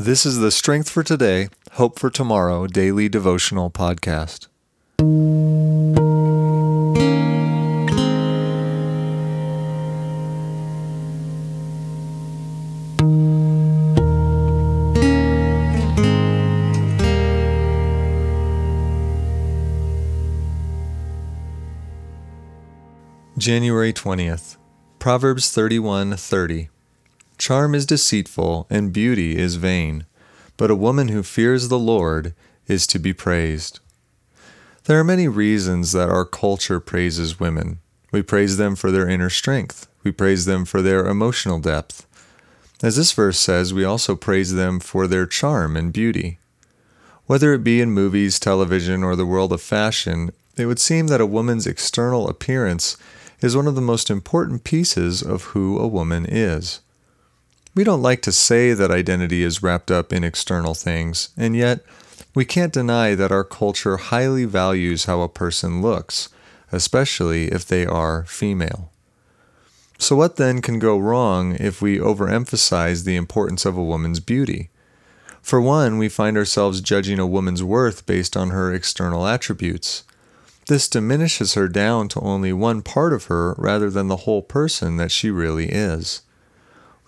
This is the Strength for Today, Hope for Tomorrow daily devotional podcast. January 20th. Proverbs 31:30. Charm is deceitful and beauty is vain, but a woman who fears the Lord is to be praised. There are many reasons that our culture praises women. We praise them for their inner strength. We praise them for their emotional depth. As this verse says, we also praise them for their charm and beauty. Whether it be in movies, television, or the world of fashion, it would seem that a woman's external appearance is one of the most important pieces of who a woman is. We don't like to say that identity is wrapped up in external things, and yet we can't deny that our culture highly values how a person looks, especially if they are female. So, what then can go wrong if we overemphasize the importance of a woman's beauty? For one, we find ourselves judging a woman's worth based on her external attributes. This diminishes her down to only one part of her rather than the whole person that she really is.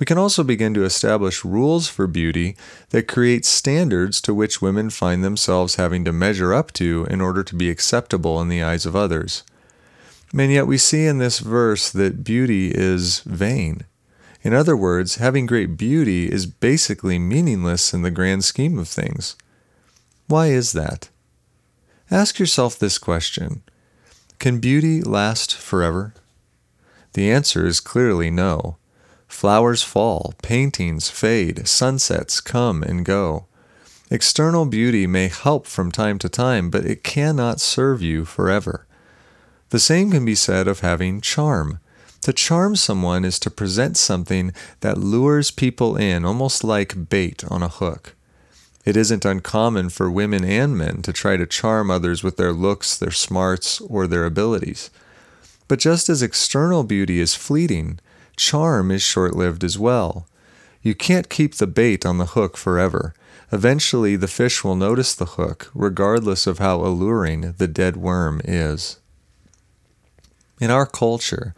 We can also begin to establish rules for beauty that create standards to which women find themselves having to measure up to in order to be acceptable in the eyes of others. And yet we see in this verse that beauty is vain. In other words, having great beauty is basically meaningless in the grand scheme of things. Why is that? Ask yourself this question Can beauty last forever? The answer is clearly no. Flowers fall, paintings fade, sunsets come and go. External beauty may help from time to time, but it cannot serve you forever. The same can be said of having charm. To charm someone is to present something that lures people in, almost like bait on a hook. It isn't uncommon for women and men to try to charm others with their looks, their smarts, or their abilities. But just as external beauty is fleeting, charm is short lived as well. You can't keep the bait on the hook forever. Eventually, the fish will notice the hook, regardless of how alluring the dead worm is. In our culture,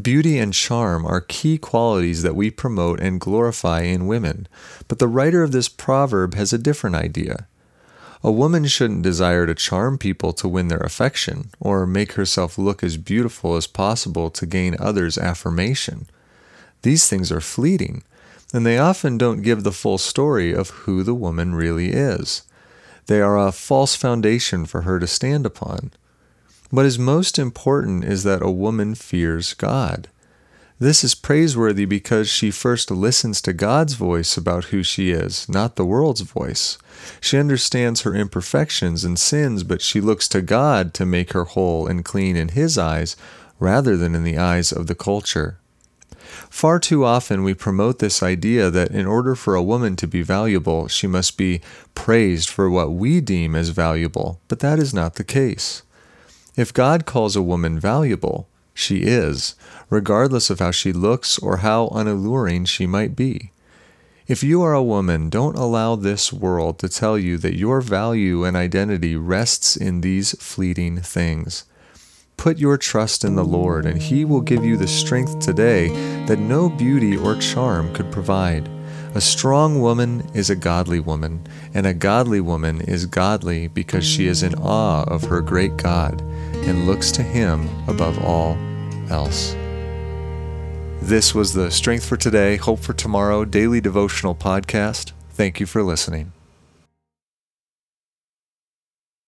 Beauty and charm are key qualities that we promote and glorify in women, but the writer of this proverb has a different idea. A woman shouldn't desire to charm people to win their affection, or make herself look as beautiful as possible to gain others' affirmation. These things are fleeting, and they often don't give the full story of who the woman really is. They are a false foundation for her to stand upon. What is most important is that a woman fears God. This is praiseworthy because she first listens to God's voice about who she is, not the world's voice. She understands her imperfections and sins, but she looks to God to make her whole and clean in His eyes rather than in the eyes of the culture. Far too often we promote this idea that in order for a woman to be valuable, she must be praised for what we deem as valuable, but that is not the case. If God calls a woman valuable, she is, regardless of how she looks or how unalluring she might be. If you are a woman, don't allow this world to tell you that your value and identity rests in these fleeting things. Put your trust in the Lord, and He will give you the strength today that no beauty or charm could provide. A strong woman is a godly woman, and a godly woman is godly because she is in awe of her great God and looks to Him above all else. This was the Strength for Today, Hope for Tomorrow daily devotional podcast. Thank you for listening.